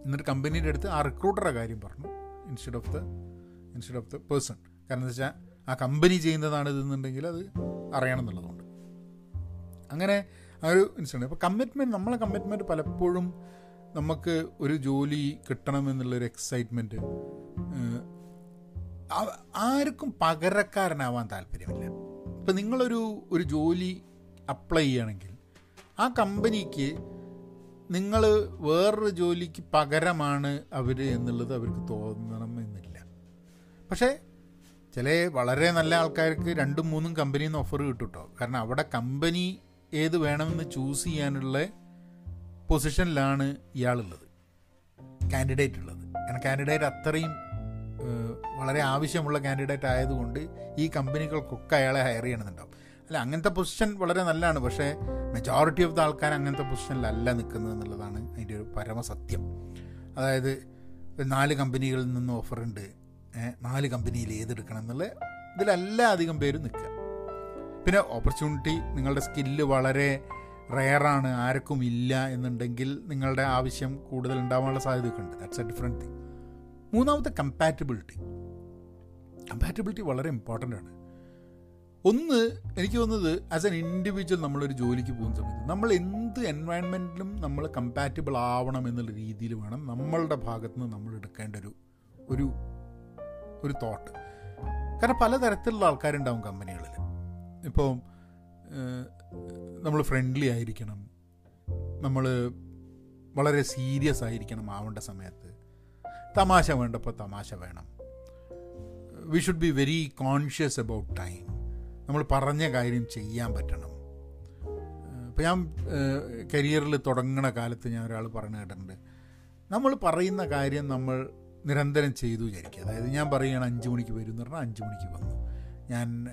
എന്നിട്ട് കമ്പനിയുടെ അടുത്ത് ആ റിക്രൂട്ടറെ കാര്യം പറഞ്ഞു. Instead of the instead of the person കാരണം എന്താ വെച്ചാൽ ആ കമ്പനി ചെയ്യുന്നതാണ് ഇതെന്നുണ്ടെങ്കിൽ അത് അറിയണം എന്നുള്ളതുകൊണ്ട് അങ്ങനെ ആ ഒരു ഇൻസിഡന്റ് അപ്പോൾ കമ്മിറ്റ്മെന്റ് നമ്മളെ കമ്മിറ്റ്മെന്റ് പലപ്പോഴും നമുക്ക് ഒരു ജോലി കിട്ടണമെന്നുള്ളൊരു എക്സൈറ്റ്മെന്റ് ആർക്കും പകരക്കാരനാവാൻ താല്പര്യമില്ല. ഇപ്പം നിങ്ങളൊരു ഒരു ജോലി അപ്ലൈ ചെയ്യുകയാണെങ്കിൽ ആ കമ്പനിക്ക് നിങ്ങൾ വേറൊരു ജോലിക്ക് പകരമാണ് അവർ എന്നുള്ളത് അവർക്ക് തോന്നണം എന്നില്ല പക്ഷേ ചില വളരെ നല്ല ആൾക്കാർക്ക് രണ്ടും മൂന്നും കമ്പനിയിൽ നിന്ന് ഓഫർ കിട്ടുട്ടോ. കേട്ടോ കാരണം അവിടെ കമ്പനി ഏത് വേണമെന്ന് ചൂസ് ചെയ്യാനുള്ള പൊസിഷനിലാണ് ഇയാളുള്ളത്. കാൻഡിഡേറ്റ് ഉള്ളത്. കാരണം കാൻഡിഡേറ്റ് അത്രയും വളരെ ആവശ്യമുള്ള കാൻഡിഡേറ്റ് ആയതുകൊണ്ട് ഈ കമ്പനികൾക്കൊക്കെ അയാളെ ഹയർ ചെയ്യണമെന്നുണ്ടാവും. അല്ല അങ്ങനത്തെ പൊസിഷൻ വളരെ നല്ലതാണ്. പക്ഷേ മെജോറിറ്റി ഓഫ് ദ ആൾക്കാർ അങ്ങനത്തെ പൊസിഷനിലല്ല നിൽക്കുന്നത് എന്നുള്ളതാണ് അതിന്റെ ഒരു പരമസത്യം. അതായത് നാല് കമ്പനികളിൽ നിന്ന് ഉണ്ട്. നാല് കമ്പനിയിൽ ഏതെടുക്കണം എന്നുള്ള ഇതിലല്ല അധികം പേര് നിൽക്കുക. പിന്നെ ഓപ്പർച്യൂണിറ്റി നിങ്ങളുടെ സ്കില്ല് വളരെ റെയറാണ് ആർക്കും ഇല്ല എന്നുണ്ടെങ്കിൽ നിങ്ങളുടെ ആവശ്യം കൂടുതൽ ഉണ്ടാവാനുള്ള സാധ്യതയൊക്കെ ഉണ്ട് ദാറ്റ്സ് എ ഡിഫറെന്റ് തിങ് മൂന്നാമത്തെ കമ്പാറ്റബിലിറ്റി കമ്പാറ്റബിലിറ്റി വളരെ ഇമ്പോർട്ടന്റ് ആണ്. ഒന്ന് എനിക്ക് തോന്നുന്നത് ആസ് എൻ ഇൻഡിവിജ്വൽ നമ്മളൊരു ജോലിക്ക് പോകുന്ന സമയത്ത് നമ്മൾ എന്ത് എൻവയൺമെന്റിലും നമ്മൾ കമ്പാറ്റബിൾ ആവണം എന്നുള്ള രീതിയിൽ വേണം നമ്മളുടെ ഭാഗത്ത് നിന്ന് നമ്മൾ എടുക്കേണ്ട ഒരു ഒരു ഒരു തോട്ട് കാരണം പലതരത്തിലുള്ള ആൾക്കാരുണ്ടാവും കമ്പനികളിൽ ഇപ്പോൾ നമ്മൾ ഫ്രണ്ട്ലി ആയിരിക്കണം. നമ്മൾ വളരെ സീരിയസ് ആയിരിക്കണം ആവേണ്ട സമയത്ത്. തമാശ വേണ്ടപ്പോൾ തമാശ വേണം. We should be very conscious about time നമ്മൾ പറഞ്ഞ കാര്യം ചെയ്യാൻ പറ്റണം. ഇപ്പം ഞാൻ കരിയറിൽ തുടങ്ങുന്ന കാലത്ത് ഞാൻ ഒരാൾ പറഞ്ഞു കേട്ടിട്ടുണ്ട്. നമ്മൾ പറയുന്ന കാര്യം നമ്മൾ നിരന്തരം ചെയ്തു വിചാരിക്കുക. അതായത് ഞാൻ പറയുകയാണ് അഞ്ച് മണിക്ക് വരും എന്ന് പറഞ്ഞാൽ അഞ്ച് മണിക്ക് വന്നു. ഞാൻ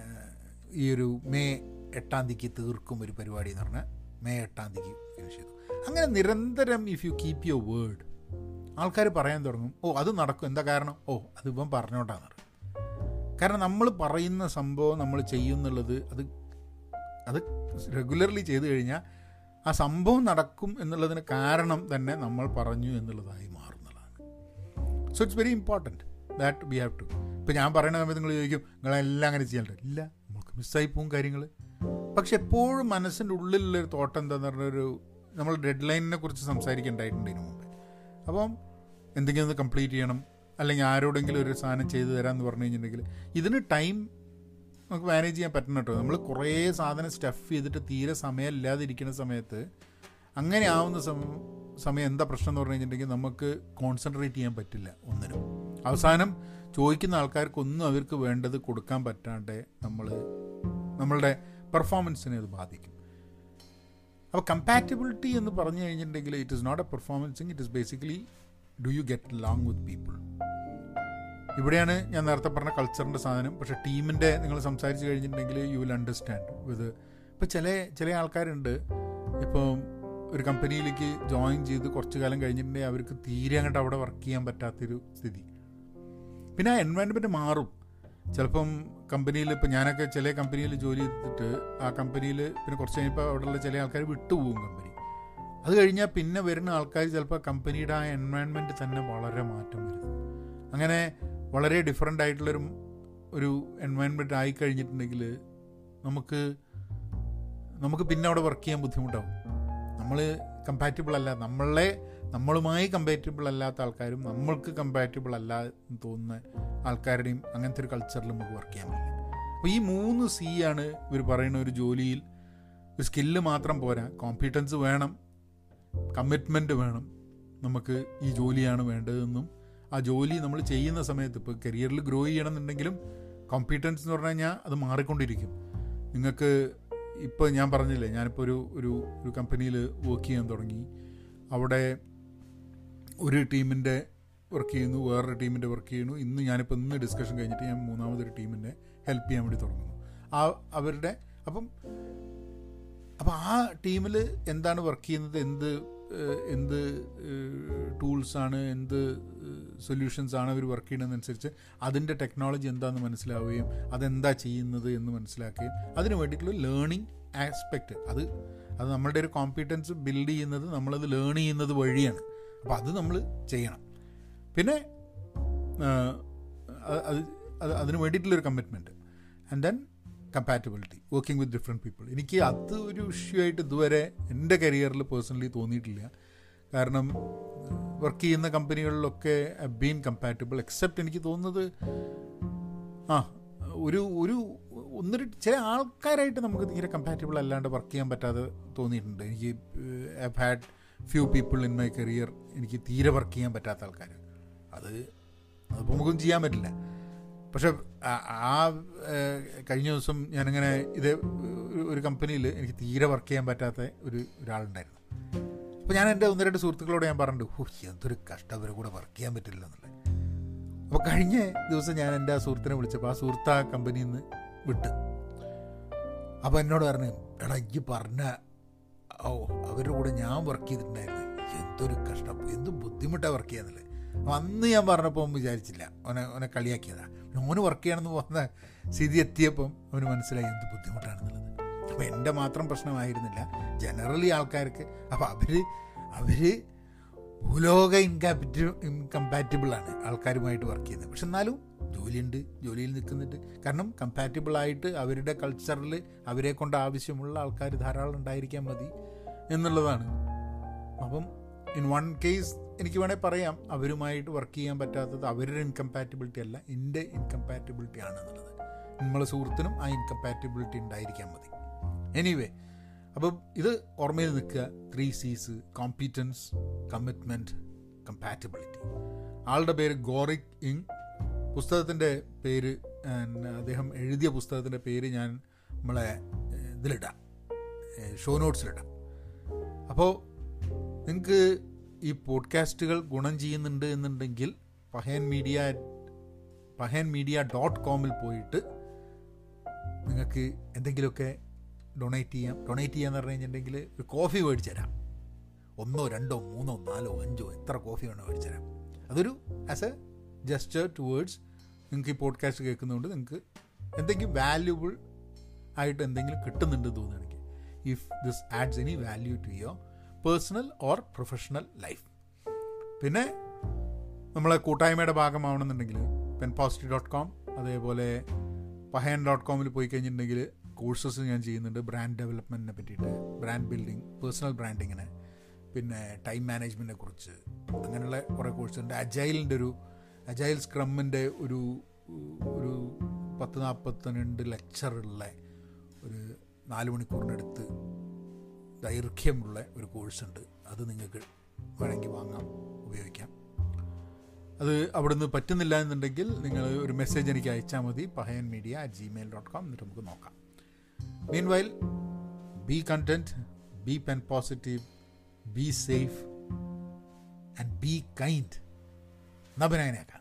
ഈ ഒരു മെയ് എട്ടാം തീയതിക്ക് തീർക്കും ഒരു പരിപാടി എന്ന് പറഞ്ഞാൽ മെയ് എട്ടാം തീയതിക്ക് ഫിനിഷ് ചെയ്തു. അങ്ങനെ നിരന്തരം if you keep your word ആൾക്കാർ പറയാൻ തുടങ്ങും ഓ അത് നടക്കും. എന്താ കാരണം? ഓ അതിപ്പം പറഞ്ഞോണ്ടാന്ന് പറയും കാരണം നമ്മൾ പറയുന്ന സംഭവം നമ്മൾ ചെയ്യുന്നുള്ളത് അത് അത് റെഗുലർലി ചെയ്തു കഴിഞ്ഞാൽ ആ സംഭവം നടക്കും എന്നുള്ളതിന് കാരണം തന്നെ നമ്മൾ പറഞ്ഞു എന്നുള്ളതായി മാറുന്നതാണ്. So it's very important that we have to ഇപ്പം ഞാൻ പറയുന്ന സമയത്ത് നിങ്ങൾ ചോദിക്കും നിങ്ങളെല്ലാം അങ്ങനെ ചെയ്യണ്ട? ഇല്ല നമുക്ക് മിസ്സായി പോകും കാര്യങ്ങൾ പക്ഷെ എപ്പോഴും മനസ്സിന്റെ ഉള്ളിലുള്ളൊരു തോട്ടം എന്താന്ന് പറഞ്ഞൊരു നമ്മൾ ഡെഡ് ലൈനിനെ കുറിച്ച് സംസാരിക്കേണ്ടായിട്ടുണ്ട് ഇതിനു മുമ്പ്. അപ്പം എന്തെങ്കിലും ഒന്ന് കംപ്ലീറ്റ് ചെയ്യണം അല്ലെങ്കിൽ ആരോടെങ്കിലും ഒരു സാധനം ചെയ്തു തരാമെന്ന് പറഞ്ഞു കഴിഞ്ഞിട്ടുണ്ടെങ്കിൽ ഇതിന് ടൈം നമുക്ക് മാനേജ് ചെയ്യാൻ പറ്റണം കേട്ടോ. നമ്മൾ കുറേ സാധനം സ്റ്റഫ് ചെയ്തിട്ട് തീരെ സമയം ഇല്ലാതിരിക്കുന്ന സമയത്ത് അങ്ങനെ ആവുന്ന സമയം എന്താ പ്രശ്നം എന്ന് പറഞ്ഞു കഴിഞ്ഞിട്ടുണ്ടെങ്കിൽ നമുക്ക് കോൺസെൻട്രേറ്റ് ചെയ്യാൻ പറ്റില്ല ഒന്നിനും. അവസാനം ചോദിക്കുന്ന ആൾക്കാർക്കൊന്നും അവർക്ക് വേണ്ടത് കൊടുക്കാൻ പറ്റാണ്ട് നമ്മൾ നമ്മളുടെ പെർഫോമൻസിനെ അത് ബാധിക്കും. അപ്പോൾ കമ്പാറ്റബിലിറ്റി എന്ന് പറഞ്ഞു കഴിഞ്ഞിട്ടുണ്ടെങ്കിൽ it is not a performance thing it is basically do you get along with people ഇവിടെയാണ് ഞാൻ നേരത്തെ പറഞ്ഞ കൾച്ചറിന്റെ സാധനം. പക്ഷേ ടീമിന്റെ നിങ്ങൾ സംസാരിച്ച് കഴിഞ്ഞിട്ടുണ്ടെങ്കിൽ യു വിൽ അണ്ടർസ്റ്റാൻഡ് ഇത് ഇപ്പോൾ ചില ചില ആൾക്കാരുണ്ട്. ഇപ്പം ഒരു കമ്പനിയിലേക്ക് ജോയിൻ ചെയ്ത് കുറച്ച് കാലം കഴിഞ്ഞിട്ടുണ്ടെങ്കിൽ അവർക്ക് തീരെ അങ്ങോട്ട് അവിടെ വർക്ക് ചെയ്യാൻ പറ്റാത്തൊരു സ്ഥിതി. പിന്നെ ആ എൻവയൺമെന്റ് മാറും. ചിലപ്പം കമ്പനിയിൽ ഇപ്പം ഞാനൊക്കെ ചില കമ്പനിയിൽ ജോലി ചെയ്തിട്ട് ആ കമ്പനിയിൽ പിന്നെ കുറച്ച് കഴിഞ്ഞപ്പോൾ അവിടെയുള്ള ചില ആൾക്കാർ വിട്ടുപോകും കമ്പനി അത് കഴിഞ്ഞാൽ പിന്നെ വരുന്ന ആൾക്കാർ ചിലപ്പോൾ കമ്പനിയുടെ ആ എൻവയൺമെന്റ് തന്നെ വളരെ മാറ്റം വരും അങ്ങനെ വളരെ ഡിഫറെന്റ് ആയിട്ടുള്ളൊരു ഒരു എൻവയൺമെന്റ് ആയി കഴിഞ്ഞിട്ടുണ്ടെങ്കിൽ നമുക്ക് നമുക്ക് പിന്നെ അവിടെ വർക്ക് ചെയ്യാൻ ബുദ്ധിമുട്ടാവും. നമ്മൾ കമ്പാറ്റബിൾ അല്ല നമ്മളെ നമ്മളുമായി കമ്പാറ്റബിൾ അല്ലാത്ത ആൾക്കാരും നമ്മൾക്ക് കമ്പാറ്റബിൾ അല്ല എന്ന് തോന്നുന്ന ആൾക്കാരുടെയും അങ്ങനത്തെ ഒരു കൾച്ചറിൽ നമുക്ക് വർക്ക് ചെയ്യാൻ പറ്റില്ല അപ്പോൾ ഈ മൂന്ന് സി ആണ് ഇവർ പറയുന്ന ഒരു ജോലിയിൽ ഒരു സ്കില്ല് മാത്രം പോരാ. കോമ്പീറ്റൻസ് വേണം കമ്മിറ്റ്മെന്റ് വേണം. നമുക്ക് ഈ ജോലിയാണ് വേണ്ടതെന്നും ആ ജോലി നമ്മൾ ചെയ്യുന്ന സമയത്ത് ഇപ്പോൾ കരിയറിൽ ഗ്രോ ചെയ്യണമെന്നുണ്ടെങ്കിലും കോമ്പീറ്റൻസ് എന്ന് പറഞ്ഞു കഴിഞ്ഞാൽ അത് മാറിക്കൊണ്ടിരിക്കും. നിങ്ങൾക്ക് ഇപ്പോൾ ഞാൻ പറഞ്ഞില്ലേ ഞാനിപ്പോൾ ഒരു ഒരു ഒരു കമ്പനിയിൽ വർക്ക് ചെയ്യാൻ തുടങ്ങി. അവിടെ ഒരു ടീമിന്റെ വർക്ക് ചെയ്യുന്നു വേറൊരു ടീമിന്റെ വർക്ക് ചെയ്യുന്നു. ഇന്ന് ഞാനിപ്പോൾ ഇന്ന് ഡിസ്കഷൻ കഴിഞ്ഞിട്ട് ഞാൻ മൂന്നാമതൊരു ടീമിനെ ഹെൽപ്പ് ചെയ്യാൻ വേണ്ടി തുടങ്ങുന്നു. ആ അവരുടെ അപ്പം അപ്പം ആ ടീമിൽ എന്താണ് വർക്ക് ചെയ്യുന്നത് എന്ത് എന്ത് ടൂൾസാണ് എന്ത് സൊല്യൂഷൻസ് ആണ് അവർ വർക്ക് ചെയ്യുന്നതനുസരിച്ച് അതിന്റെ ടെക്നോളജി എന്താണെന്ന് മനസ്സിലാവുകയും അതെന്താ ചെയ്യുന്നത് എന്ന് മനസ്സിലാക്കുകയും അതിന് വേണ്ടിയിട്ടുള്ള ലേണിംഗ് ആസ്പെക്റ്റ് അത് അത് നമ്മളുടെ ഒരു കോമ്പീറ്റൻസ് ബിൽഡ് ചെയ്യുന്നത് നമ്മളത് ലേൺ ചെയ്യുന്നത് വഴിയാണ്. അപ്പോൾ അത് നമ്മൾ ചെയ്യണം. പിന്നെ അത് അത് അതിന് വേണ്ടിയിട്ടുള്ളൊരു commitment and then compatibility working with different people എനിക്ക് അത് ഒരു ഇഷ്യൂ ആയിട്ട് ഇതുവരെ എന്റെ കരിയറിൽ പേഴ്സണലി തോന്നിയിട്ടില്ല. കാരണം വർക്ക് ചെയ്യുന്ന കമ്പനികളിലൊക്കെ ബീൻ കമ്പാറ്റബിൾ എക്സെപ്റ്റ് എനിക്ക് തോന്നുന്നത് ആ ഒരു ഒരു ഒന്നൊരു ചില ആൾക്കാരായിട്ട് നമുക്ക് തീരെ കമ്പാറ്റബിൾ അല്ലാണ്ട് വർക്ക് ചെയ്യാൻ പറ്റാതെ തോന്നിയിട്ടുണ്ട്. എനിക്ക് I had few people in my career എനിക്ക് തീരെ വർക്ക് ചെയ്യാൻ പറ്റാത്ത ആൾക്കാർ അത് അതിപ്പോൾ നമുക്കൊന്നും ചെയ്യാൻ പറ്റില്ല. പക്ഷെ ആ കഴിഞ്ഞ ദിവസം ഞാനിങ്ങനെ ഇത് ഒരു കമ്പനിയിൽ എനിക്ക് തീരെ വർക്ക് ചെയ്യാൻ പറ്റാത്ത ഒരു ഒരാളുണ്ടായിരുന്നു. അപ്പോൾ ഞാൻ എന്റെ ഒന്ന് രണ്ട് സുഹൃത്തുക്കളോട് ഞാൻ പറഞ്ഞു ഹോ എന്തൊരു കഷ്ടം അവരെ കൂടെ വർക്ക് ചെയ്യാൻ പറ്റില്ല എന്നുള്ളത്. അപ്പോൾ കഴിഞ്ഞ ദിവസം ഞാൻ എന്റെ ആ സുഹൃത്തിനെ വിളിച്ചപ്പോൾ ആ സുഹൃത്ത് ആ കമ്പനിയിൽ നിന്ന് വിട്ട്. അപ്പോൾ എന്നോട് പറഞ്ഞു എടാ ഈ പറഞ്ഞ ഓ അവരുടെ കൂടെ ഞാൻ വർക്ക് ചെയ്തിട്ടുണ്ടായിരുന്നു. എന്തൊരു കഷ്ടം എന്ത് ബുദ്ധിമുട്ടാണ് വർക്ക് ചെയ്യാന്നുള്ളത്. അപ്പം അന്ന് ഞാൻ പറഞ്ഞപ്പോൾ വിചാരിച്ചില്ല അവനെ ഓനെ കളിയാക്കിയതാണ് ഓന് വർക്ക് ചെയ്യണമെന്ന് പോകുന്ന സ്ഥിതി എത്തിയപ്പം അവന് മനസ്സിലായി എന്ത് ബുദ്ധിമുട്ടാണെന്നുള്ളത്. അപ്പോൾ എന്റെ മാത്രം പ്രശ്നമായിരുന്നില്ല. ജനറലി ആൾക്കാർക്ക് അപ്പോൾ അവർ അവർ ഭൂലോക ഇൻകാപ്പിറ്റി ഇൻകമ്പാറ്റബിളാണ് ആൾക്കാരുമായിട്ട് വർക്ക് ചെയ്യുന്നത്. പക്ഷെ എന്നാലും ജോലിയുണ്ട് ജോലിയിൽ നിൽക്കുന്നുണ്ട്. കാരണം കമ്പാറ്റബിളായിട്ട് അവരുടെ കൾച്ചറിൽ അവരെ കൊണ്ട് ആവശ്യമുള്ള ആൾക്കാർ ധാരാളം ഉണ്ടായിരിക്കാൻ മതി എന്നുള്ളതാണ്. അപ്പം ഇൻ വൺ കേസ് എനിക്ക് വേണേൽ പറയാം അവരുമായിട്ട് വർക്ക് ചെയ്യാൻ പറ്റാത്തത് അവരുടെ ഇൻകമ്പാറ്റബിലിറ്റി അല്ല എന്റെ ഇൻകമ്പാറ്റബിലിറ്റി ആണെന്നുള്ളത്. നമ്മളെ സുഹൃത്തിനും ആ ഇൻകമ്പാറ്റബിലിറ്റി ഉണ്ടായിരിക്കാൻ മതി. എനിവേ അപ്പം ഇത് ഓർമ്മയിൽ നിൽക്കുക ത്രീ സീസ് കോമ്പീറ്റൻസ് കമ്മിറ്റ്മെന്റ് കമ്പാറ്റബിലിറ്റി ആളുടെ പേര് ഗോറിക് ഇങ്. പുസ്തകത്തിന്റെ പേര് അദ്ദേഹം എഴുതിയ പുസ്തകത്തിന്റെ പേര് ഞാൻ നമ്മളെ ഇതിലിടാം. ഷോ നോട്ട്സിലിടാം അപ്പോൾ നിങ്ങൾക്ക് ഈ പോഡ്കാസ്റ്റുകൾ ഗുണം ചെയ്യുന്നുണ്ട് എന്നുണ്ടെങ്കിൽ Pahayan media Pahayan media dot കോമിൽ പോയിട്ട് നിങ്ങൾക്ക് എന്തെങ്കിലുമൊക്കെ ഡൊണേറ്റ് ചെയ്യാം. ഡൊണേറ്റ് ചെയ്യാന്ന് പറഞ്ഞു കഴിഞ്ഞിട്ടുണ്ടെങ്കിൽ ഒരു കോഫി മേടിച്ചു തരാം. ഒന്നോ രണ്ടോ മൂന്നോ നാലോ അഞ്ചോ എത്ര കോഫി വേണോ മേടിച്ചു തരാം. അതൊരു ആസ് എ ജസ്റ്റർ ടുവേർഡ്സ് നിങ്ങൾക്ക് ഈ പോഡ്കാസ്റ്റ് കേൾക്കുന്നതുകൊണ്ട് നിങ്ങൾക്ക് എന്തെങ്കിലും വാല്യുബിൾ ആയിട്ട് എന്തെങ്കിലും കിട്ടുന്നുണ്ട് തോന്നുകയാണെങ്കിൽ if this adds any value to your personal or professional life. പിന്നെ നമ്മളെ കൂട്ടായ്മയുടെ ഭാഗമാവണമെന്നുണ്ടെങ്കിൽ പെൻ പോസിറ്റീവ് ഡോട്ട് കോം അതേപോലെ പഹയൻ ഡോട്ട് കോമിൽ പോയി കഴിഞ്ഞിട്ടുണ്ടെങ്കിൽ കോഴ്സസ് ഞാൻ ചെയ്യുന്നുണ്ട് ബ്രാൻഡ് ഡെവലപ്മെന്റിനെ പറ്റിയിട്ട് ബ്രാൻഡ് ബിൽഡിങ് പേഴ്സണൽ ബ്രാൻഡിങ്ങിന് പിന്നെ ടൈം മാനേജ്മെന്റിനെ കുറിച്ച് അങ്ങനെയുള്ള കുറേ കോഴ്സുണ്ട് അജൈലിന്റെ ഒരു അജൈൽ സ്ക്രമ്മിന്റെ ഒരു ഒരു പത്ത് നാൽപ്പത്തിരണ്ട് ലെക്ചറുള്ള ഒരു നാല് മണിക്കൂറിനടുത്ത് ദൈർഘ്യമുള്ള ഒരു കോഴ്സുണ്ട്. അത് നിങ്ങൾക്ക് വേണമെങ്കിൽ വാങ്ങാം ഉപയോഗിക്കാം. അത് അവിടുന്ന് പറ്റുന്നില്ല എന്നുണ്ടെങ്കിൽ നിങ്ങൾ ഒരു മെസ്സേജ് എനിക്ക് അയച്ചാൽ മതി. Pahayan media at Gmail dot com എന്നിട്ട് നമുക്ക് നോക്കാം. Meanwhile be content be pen positive be safe and be kind നബനായനേക്കാം